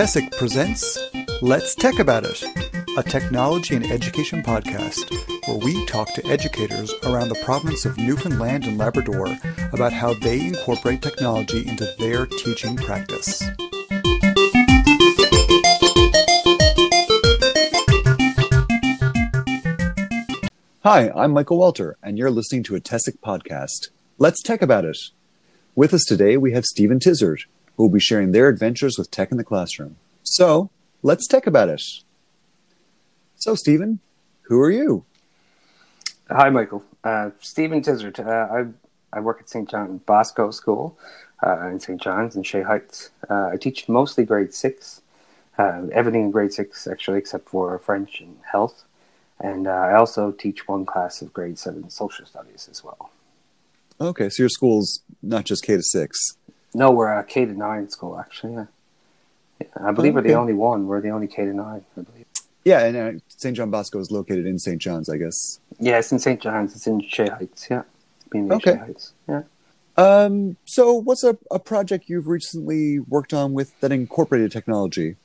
TESIC presents Let's Tech About It, a technology and education podcast where we talk to educators around the province of Newfoundland and Labrador about how they incorporate technology into their teaching practice. Hi, I'm Michael Walter, and you're listening to a TESIC podcast. Let's Tech About It. With us today, we have Stephen Tizzard, who will be sharing their adventures with tech in the classroom. So, let's tech about it. So, Stephen, who are you? Hi, Michael. Uh, Stephen Tizzard. Uh, I, I work at St. John Bosco School uh, in St. John's in Shea Heights. Uh, I teach mostly grade six, uh, everything in grade six, actually, except for French and health. And uh, I also teach one class of grade seven social studies as well. Okay, so your school's not just K to six. No, we're a K to nine school actually. Yeah, yeah I believe okay. we're the only one. We're the only K to nine. I believe. Yeah, and uh, St. John Bosco is located in St. John's, I guess. Yeah, it's in St. John's. It's in Shea Heights. Yeah, being okay. Shea Heights. Yeah. Um, so, what's a, a project you've recently worked on with that incorporated technology?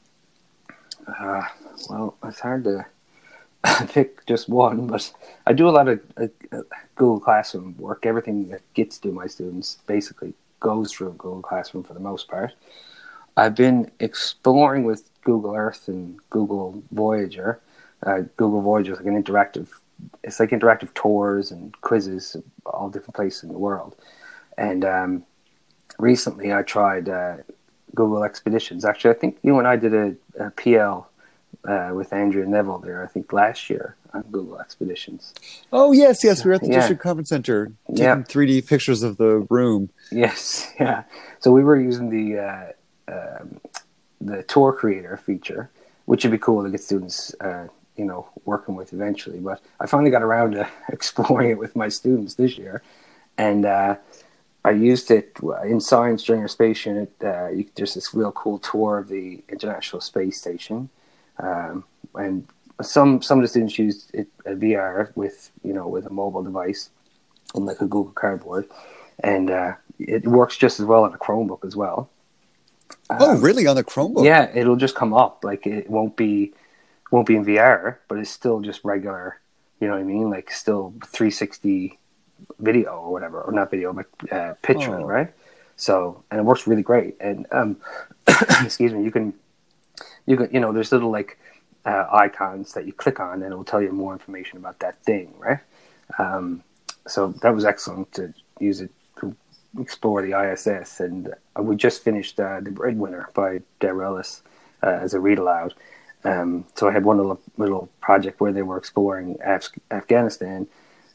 Uh, well, it's hard to pick just one, but I do a lot of uh, Google Classroom work. Everything that gets to my students basically goes through Google Classroom for the most part. I've been exploring with Google Earth and Google Voyager. Uh, Google Voyager is like an interactive, it's like interactive tours and quizzes all different places in the world. And um, recently I tried uh, Google Expeditions. Actually, I think you and I did a, a PL uh, with Andrea Neville there, I think last year on Google Expeditions. Oh yes, yes, we were at the yeah. District Conference Center taking yeah. 3D pictures of the room. Yes, yeah. So we were using the uh, um, the tour creator feature, which would be cool to get students, uh, you know, working with eventually. But I finally got around to exploring it with my students this year, and uh, I used it in science during our space unit. Uh, you, there's this real cool tour of the International Space Station um, and some some of the students used it, a VR with you know with a mobile device, like a Google Cardboard, and uh, it works just as well on a Chromebook as well. Oh, um, really? On a Chromebook? Yeah, it'll just come up. Like it won't be won't be in VR, but it's still just regular. You know what I mean? Like still 360 video or whatever, or not video, but uh, picture, oh. right? So, and it works really great. And um, excuse me, you can you can you know there's little like uh, icons that you click on and it will tell you more information about that thing right? Um, so that was excellent to use it to explore the iss and we just finished uh, the breadwinner by Deborah Ellis uh, as a read aloud. Um, so i had one little, little project where they were exploring Af- afghanistan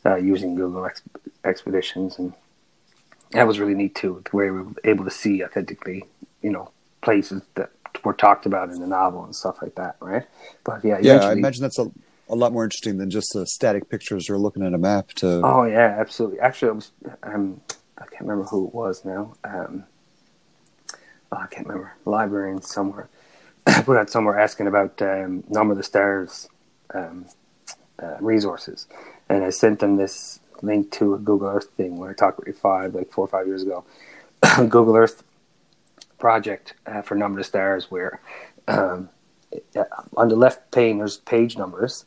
uh, using google Ex- expeditions. And that was really neat too where we were able to see authentically you know places that were talked about in the novel and stuff like that, right? But yeah, yeah, I imagine that's a, a lot more interesting than just the static pictures or looking at a map. To oh yeah, absolutely. Actually, I was um, I can't remember who it was now. Um, oh, I can't remember. Librarian somewhere put out somewhere asking about um, number of the stars um, uh, resources, and I sent them this link to a Google Earth thing where I talked about five like four or five years ago. Google Earth project uh, for number of stars where um, on the left pane there's page numbers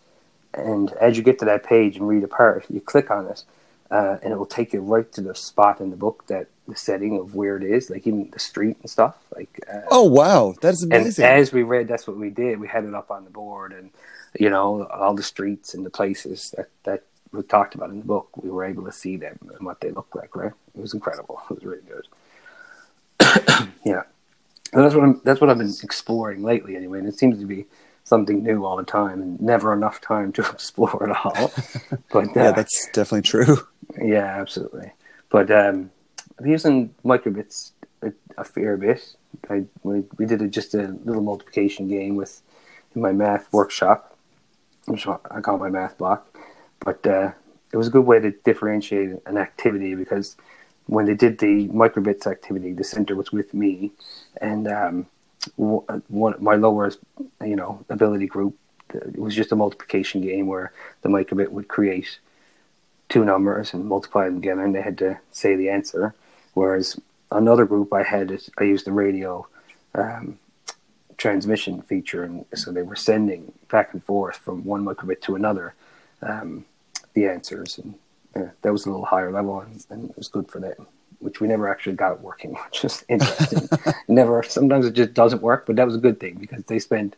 and as you get to that page and read a part you click on it uh, and it will take you right to the spot in the book that the setting of where it is like even the street and stuff like uh, oh wow. That's amazing. and as we read that's what we did. We had it up on the board and you know all the streets and the places that that we talked about in the book. We were able to see them and what they looked like right? It was incredible. It was really good yeah, and that's what I'm. That's what I've been exploring lately, anyway. And it seems to be something new all the time, and never enough time to explore it all. But uh, yeah, that's definitely true. Yeah, absolutely. But um, I'm using microbits a, a fair bit. I we, we did a, just a little multiplication game with in my math workshop, which I call my math block. But uh, it was a good way to differentiate an activity because when they did the microbits activity, the center was with me, and um, one my lower, you know, ability group. It was just a multiplication game where the microbit would create two numbers and multiply them together, and they had to say the answer. Whereas another group, I had I used the radio um, transmission feature, and so they were sending back and forth from one microbit to another um, the answers, and yeah, that was a little higher level, and, and, it was good for them. Which we never actually got working, which is interesting. never. Sometimes it just doesn't work, but that was a good thing because they spent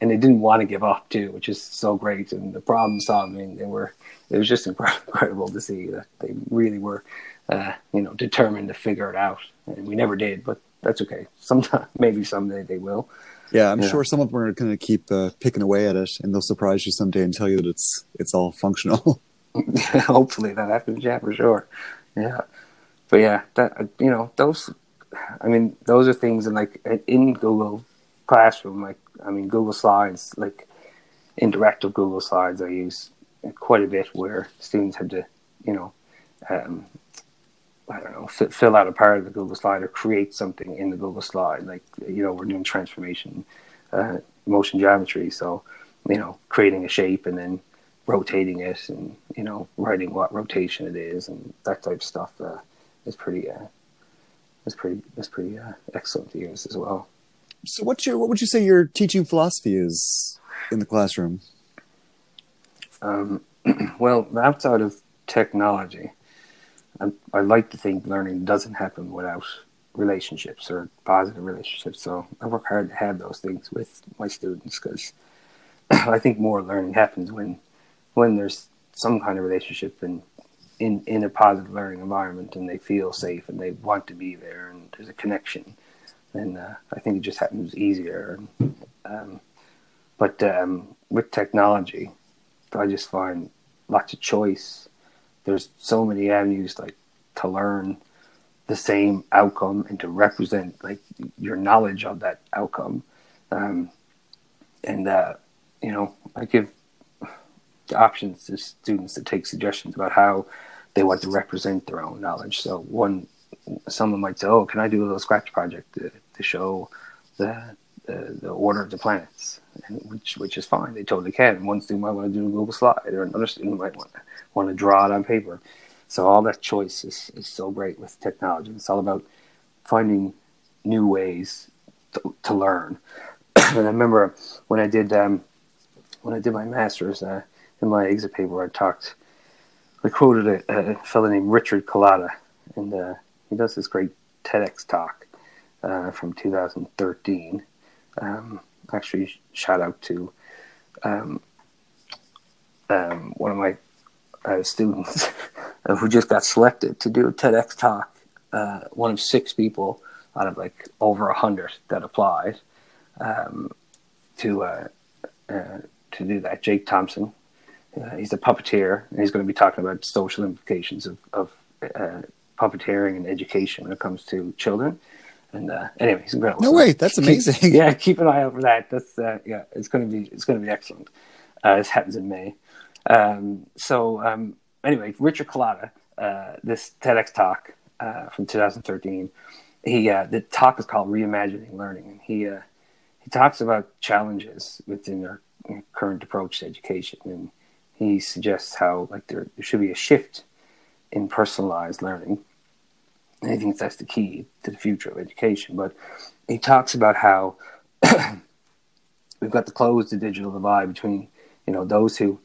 and they didn't want to give up too, which is so great. And the problem solving, they were it was just incredible to see that they really were, uh, you know, determined to figure it out. And we never did, but that's okay. Sometime, maybe someday they will. Yeah, I'm yeah. sure some of them are going to keep uh, picking away at it, and they'll surprise you someday and tell you that it's it's all functional. Hopefully that happens. Yeah, for sure. Yeah, but yeah, that you know those. I mean, those are things, and like in Google Classroom, like I mean, Google Slides, like interactive Google Slides, I use quite a bit where students had to, you know, um, I don't know, f- fill out a part of the Google slide or create something in the Google slide. Like, you know, we're doing transformation, uh, motion geometry. So, you know, creating a shape and then rotating it and, you know, writing what rotation it is and that type of stuff uh, is pretty, uh, is pretty, is pretty uh, excellent to use as well. So what's your, what would you say your teaching philosophy is in the classroom? Um, well, outside of technology, I, I like to think learning doesn't happen without relationships or positive relationships. So I work hard to have those things with my students because I think more learning happens when when there's some kind of relationship and in in a positive learning environment and they feel safe and they want to be there and there's a connection. And uh, I think it just happens easier. Um, but um, with technology, I just find lots of choice. There's so many avenues like to learn the same outcome and to represent like your knowledge of that outcome. Um, and uh, you know, I give options to students to take suggestions about how they want to represent their own knowledge. So one, someone might say, "Oh, can I do a little scratch project to, to show the the, the order of the planets, and which which is fine. They totally can. One student might want to do a Google slide, or another student might want want to draw it on paper. So all that choice is, is so great with technology. It's all about finding new ways to, to learn. and I remember when I did um, when I did my master's uh, in my exit paper, I talked, I quoted a, a fellow named Richard Culatta, and uh, he does this great TEDx talk uh, from 2013 um, actually, shout out to um, um, one of my uh, students who just got selected to do a TEDx talk. Uh, one of six people out of like over a hundred that applied um, to uh, uh, to do that. Jake Thompson, uh, he's a puppeteer, and he's going to be talking about social implications of, of uh, puppeteering and education when it comes to children. And uh, anyway, he's incredible. No so way, that's amazing. Keep, yeah, keep an eye out for that. That's uh, yeah, it's going to be it's going to be excellent. Uh, this happens in May. Um, so um, anyway, Richard Culatta, uh, this TEDx talk uh, from 2013. He uh, the talk is called Reimagining Learning, and he he talks about challenges within our current approach to education, and he suggests how like there, should be a shift in personalized learning I think that's the key to the future of education. But he talks about how we've got to close the digital divide between, you know, those who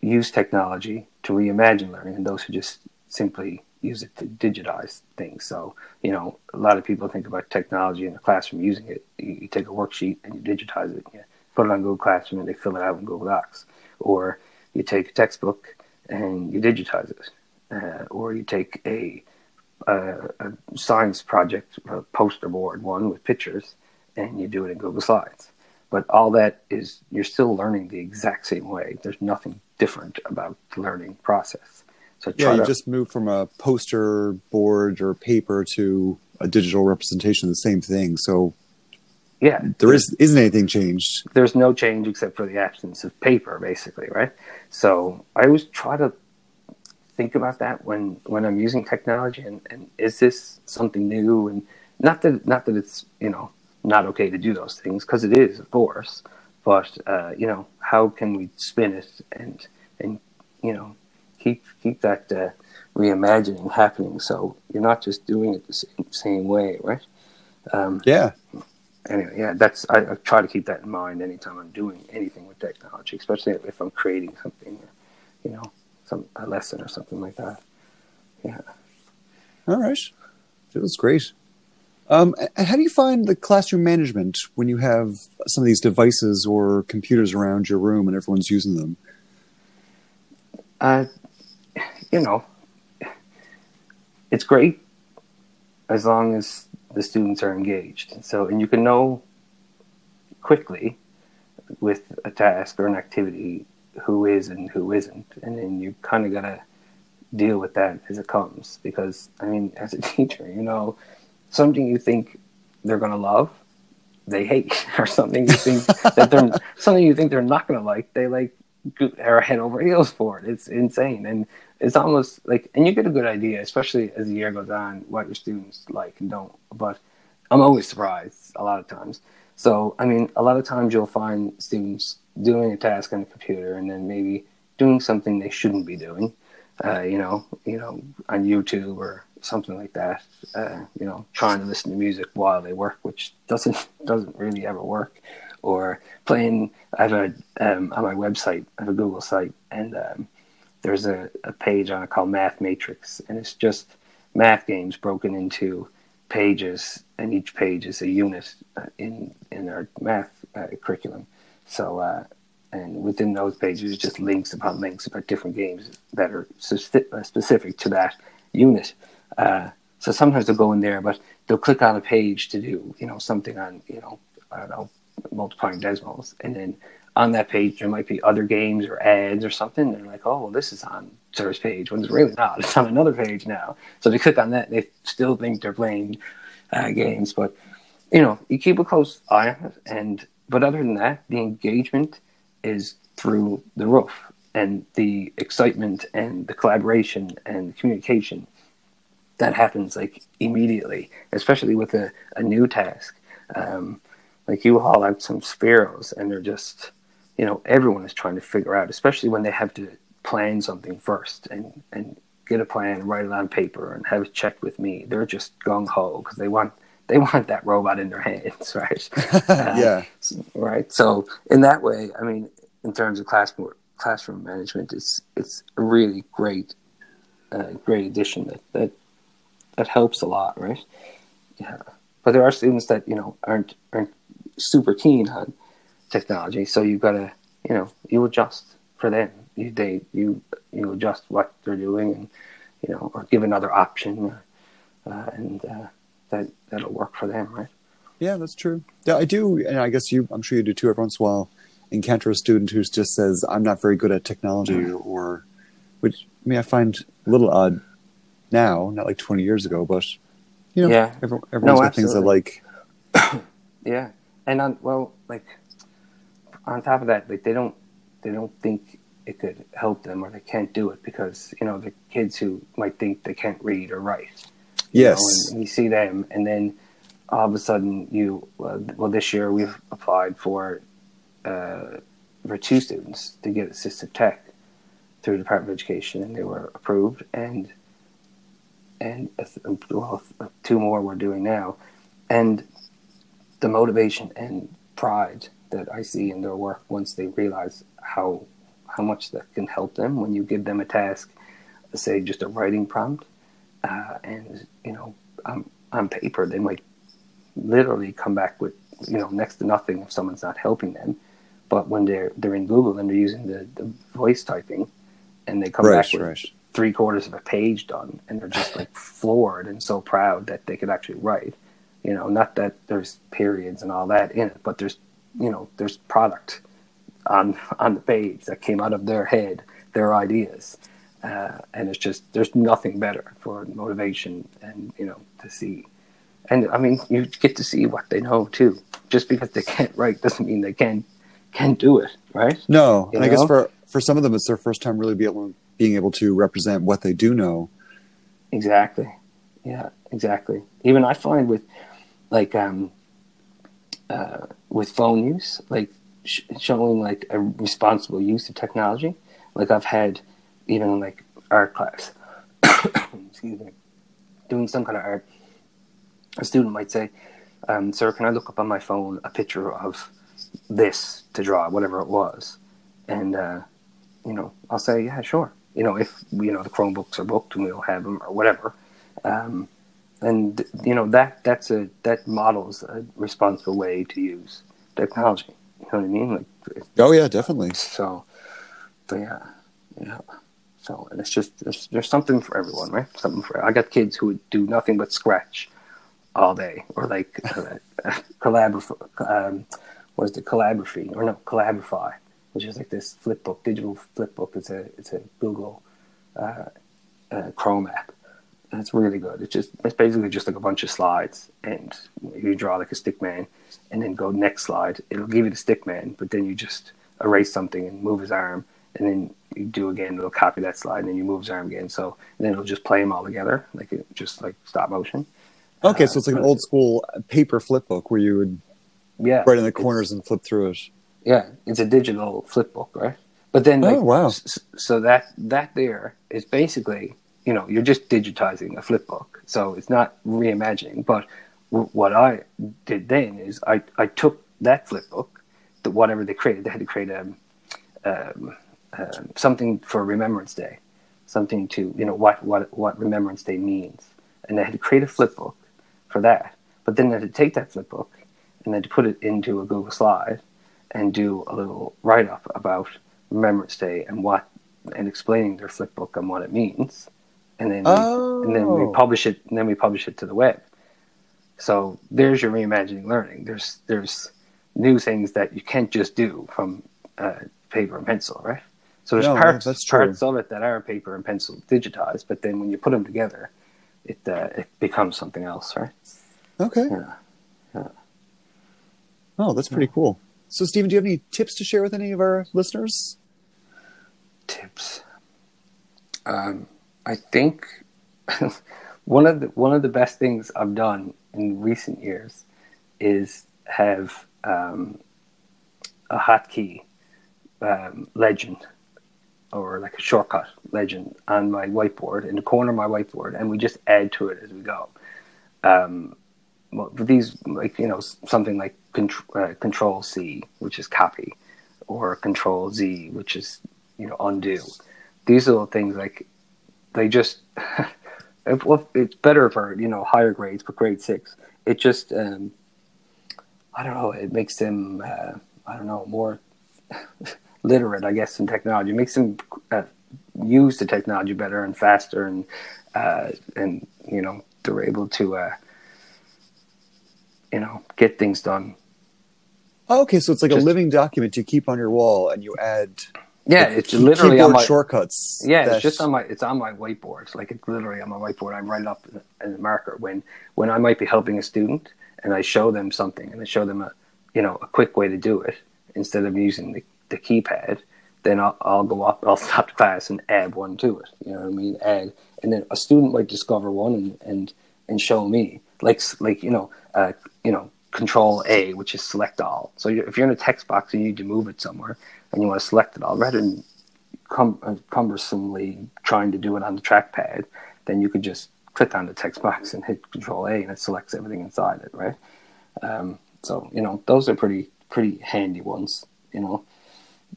use technology to reimagine learning and those who just simply use it to digitize things. So, you know, a lot of people think about technology in the classroom using it. You, you take a worksheet and you digitize it, you put it on Google Classroom and they fill it out in Google Docs. Or you take a textbook and you digitize it. Uh, or you take a a, a science project, a poster board one with pictures, and you do it in Google Slides. But all that is, you're still learning the exact same way. There's nothing different about the learning process. So yeah, you to, just move from a poster board or paper to a digital representation of the same thing. So yeah, there is isn't anything changed. There's no change except for the absence of paper, basically, right? So I always try to think about that when when I'm using technology and, and is this something new? And not that not that it's you know not okay to do those things because it is of course but uh, you know how can we spin it and and you know keep keep that uh, reimagining happening? So you're not just doing it the same, same way right? Um, yeah anyway, yeah, that's I, I, try to keep that in mind anytime I'm doing anything with technology, especially if I'm creating something, you know, some a lesson or something like that. Yeah. All right, was great. Um, how do you find the classroom management when you have some of these devices or computers around your room and everyone's using them? Uh, you know, it's great as long as the students are engaged. So, and you can know quickly with a task or an activity who is and who isn't, and then you kind of gotta deal with that as it comes. Because I mean, as a teacher, you know, something you think they're gonna love, they hate, or something you think that they're something you think they're not gonna like, they like are head over heels for it. It's insane, and it's almost like, and you get a good idea, especially as the year goes on, what your students like and don't. But I'm always surprised a lot of times. So, I mean, a lot of times you'll find students doing a task on the computer and then maybe doing something they shouldn't be doing, uh, you know, you know, on YouTube or something like that. Uh, you know, trying to listen to music while they work, which doesn't doesn't really ever work. Or playing. I have a um, on my website. I have a Google site, and um, there's a, a page on it called Math Matrix, and it's just math games broken into pages, and each page is a unit uh, in in our math uh, curriculum. So, uh, and within those pages, just links upon links about different games that are uh, specific to that unit. Uh, so sometimes they'll go in there, but they'll click on a page to do, you know, something on, you know, I don't know, multiplying decimals, and then on that page there might be other games or ads or something. They're like, oh, well, this is on Sir's page when it's really not. It's on another page now. So they click on that, they still think they're playing uh, games. But you know, you keep a close eye on it. And but other than that, the engagement is through the roof, and the excitement and the collaboration and the communication that happens like immediately, especially with a, a new task. Um, like you haul out some Spheros, and they're just you know everyone is trying to figure out, especially when they have to plan something first and and get a plan and write it on paper and have it checked with me. They're just gung ho because they want they want that robot in their hands, right? uh, yeah, right. So in that way, I mean, in terms of classroom classroom management, it's it's a really great uh, great addition that that that helps a lot, right? Yeah, but there are students that you know aren't aren't super keen on technology. So you've got to, you know, you adjust for them. You they you you adjust what they're doing, and you know, or give another option, uh, and uh, that that'll work for them, right? Yeah, that's true. Yeah, I do, and I guess you. I'm sure you do too. Every once in a while, encounter a student who just says, "I'm not very good at technology," mm-hmm. or which I mean, I find a little odd now, not like 20 years ago, but you know, yeah. everyone, everyone's no, got things they like. yeah, and on well, like on top of that, like they don't they don't think it could help them or they can't do it because you know the kids who might think they can't read or write. Yes, know, and you see them, and then all of a sudden you uh, well this year we've applied for uh, for two students to get assistive tech through the Department of Education, and they were approved, and and well, two more we're doing now, and the motivation and pride that I see in their work once they realize how how much that can help them when you give them a task, say just a writing prompt, uh, and you know on, on paper they might literally come back with you know next to nothing if someone's not helping them, but when they're they're in Google and they're using the, the voice typing, and they come right, back with right. three quarters of a page done, and they're just like floored and so proud that they could actually write. You know, not that there's periods and all that in it, but there's you know there's product on on the page that came out of their head, their ideas, uh, and it's just there's nothing better for motivation and you know to see. And I mean, you get to see what they know too. Just because they can't write doesn't mean they can't can't do it, right? No, you and know? I guess for for some of them, it's their first time really be able, being able to represent what they do know. Exactly. Yeah, exactly. Even I find with like um, uh, with phone use, like sh- showing like a responsible use of technology. Like I've had even like art class, excuse me, doing some kind of art. A student might say, um, sir, can I look up on my phone a picture of this to draw, whatever it was? And, uh, you know, I'll say, yeah, sure. You know, if, you know, the Chromebooks are booked and we'll have them or whatever. Um, and, you know, that, that's a, that models a responsible way to use technology. You know what I mean? Like, oh yeah, definitely. So, but yeah, yeah. So, and it's just there's, there's something for everyone, right? Something for I got kids who would do nothing but scratch all day, or like uh, collaborate. Um, what is the Collaboraphy or no Collabrify, which is like this flip book, digital flip book. It's a it's a Google uh, uh, Chrome app, it's really good. It's just it's basically just like a bunch of slides, and you draw like a stick man, and then go next slide. It'll give you the stick man, but then you just erase something and move his arm, and then you do again. It'll copy that slide, and then you move his arm again. So then it'll just play them all together, like it, just like stop motion. Okay, so it's like an uh, old school paper flip book where you would yeah right in the corners and flip through it. Yeah, it's a digital flip book, right? But then, oh, like, oh wow! So that that there is basically, you know, you're just digitizing a flip book. So it's not reimagining. But what I did then is I I took that flip book, the whatever they created, they had to create a, um, um, something for Remembrance Day, something to you know what what what Remembrance Day means, and they had to create a flip book for that. But then they had to take that flip book and then to put it into a Google slide and do a little write up about Remembrance Day and what and explaining their flip book and what it means. And then oh. we, and then we oh. publish it and then we publish it to the web. So there's your reimagining learning. There's there's new things that you can't just do from uh, paper and pencil, right? So there's no, parts that's parts of it that are paper and pencil digitized, but then when you put them together, it uh, it becomes something else, right? Okay. Yeah. yeah. Oh, that's pretty cool. So, Stephen, do you have any tips to share with any of our listeners? Tips. Um, I think one of the one of the best things I've done in recent years is have um, a hotkey um, legend or like a shortcut legend on my whiteboard in the corner of my whiteboard, and we just add to it as we go. Um, well, these like you know something like control, uh, control C, which is copy, or Control Z, which is you know undo. These little things like they just it, well, it's better for you know higher grades, for grade six. It just um, I don't know. It makes them uh, I don't know more literate, I guess, in technology. It makes them uh, use the technology better and faster, and uh, and you know they're able to uh, you know get things done. Oh, okay, so it's like Just, a living document you keep on your wall, and you add. Yeah, it's literally on my shortcuts. Yeah, that... it's just on my it's on my whiteboard. It's like it's literally on my whiteboard. I write it up in a marker when when I might be helping a student and I show them something and I show them a you know a quick way to do it instead of using the the keypad, then I'll, I'll go up, I'll stop the class and add one to it. You know what I mean? Add, and then a student might discover one and and, and show me, like like you know, uh, you know, Control A, which is select all. So if you're in a text box and you need to move it somewhere and you want to select it all, rather than cum- uh, cumbersomely trying to do it on the trackpad, then you could just click on the text box and hit Control A and it selects everything inside it, right? Um, so you know, those are pretty pretty handy ones. You know,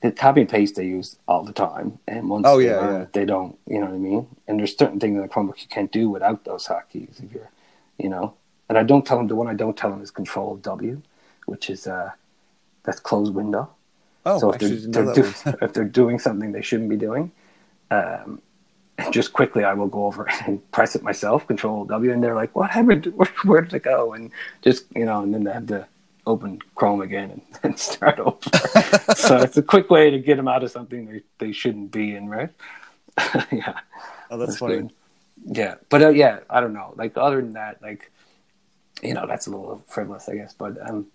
the copy and paste they use all the time, and once oh, they yeah, yeah. they don't. You know what I mean? And there's certain things in the Chromebook you can't do without those hotkeys. If you're, you know, and I don't tell them the one I don't tell them is Control W, which is uh, that's close window. Oh, so if they're, they're do, if they're doing something they shouldn't be doing, um, just quickly I will go over and press it myself, Control W, and they're like, "What happened? Where, where did it go?" And just you know, and then they have to open Chrome again and, and start over. so it's a quick way to get them out of something they, they shouldn't be in, right? yeah. Oh, that's, that's funny. Good. Yeah, but uh, yeah, I don't know. Like other than that, like you know, that's a little frivolous, I guess. But um,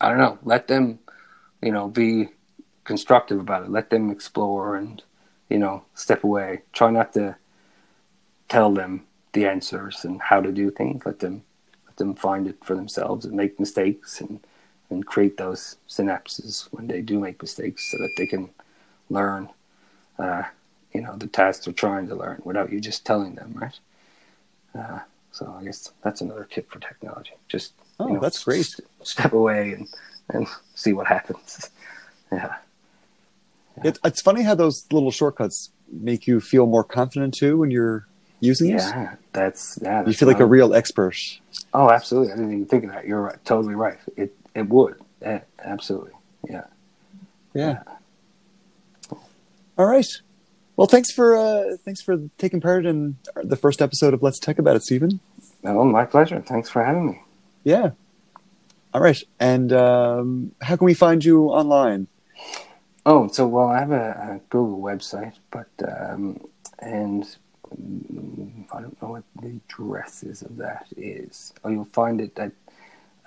I don't know. Let them, you know, be constructive about it. Let them explore and you know step away. Try not to tell them the answers and how to do things. Let them let them find it for themselves and make mistakes and and create those synapses when they do make mistakes so that they can learn uh, you know the tasks they're trying to learn without you just telling them right uh, So I guess that's another tip for technology. Just Oh, you know, that's great. st- step away and and see what happens. Yeah. It, it's funny how those little shortcuts make you feel more confident too when you're using it. Yeah, that's yeah. You feel like a real expert. Oh, absolutely. I didn't even think of that. You're right. Totally right. It it would. Yeah, absolutely. Yeah. Yeah. All right. Well, thanks for uh, thanks for taking part in the first episode of Let's Tech About It, Stephen. Oh, my pleasure. Thanks for having me. Yeah. All right. And um, how can we find you online? Oh, so well, I have a, a Google website, but um, and mm, I don't know what the address is of that is. Oh, you'll find it at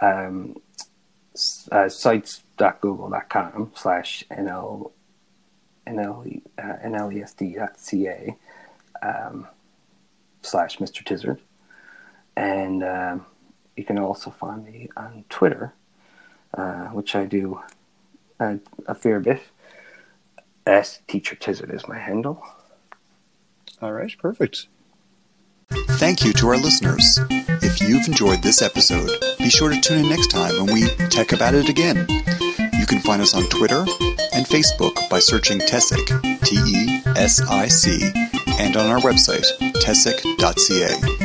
um, uh, sites.google.com slash nl nl uh, nlesd.ca um, slash Mr. Tizzard, and um, you can also find me on Twitter, uh, which I do a, a fair bit. S Teacher Tizzard is my handle. All right. Perfect. Thank you to our listeners. If you've enjoyed this episode, be sure to tune in next time when we tech about it again. You can find us on Twitter and Facebook by searching Tesic, T E S I C, and on our website, tesic.ca.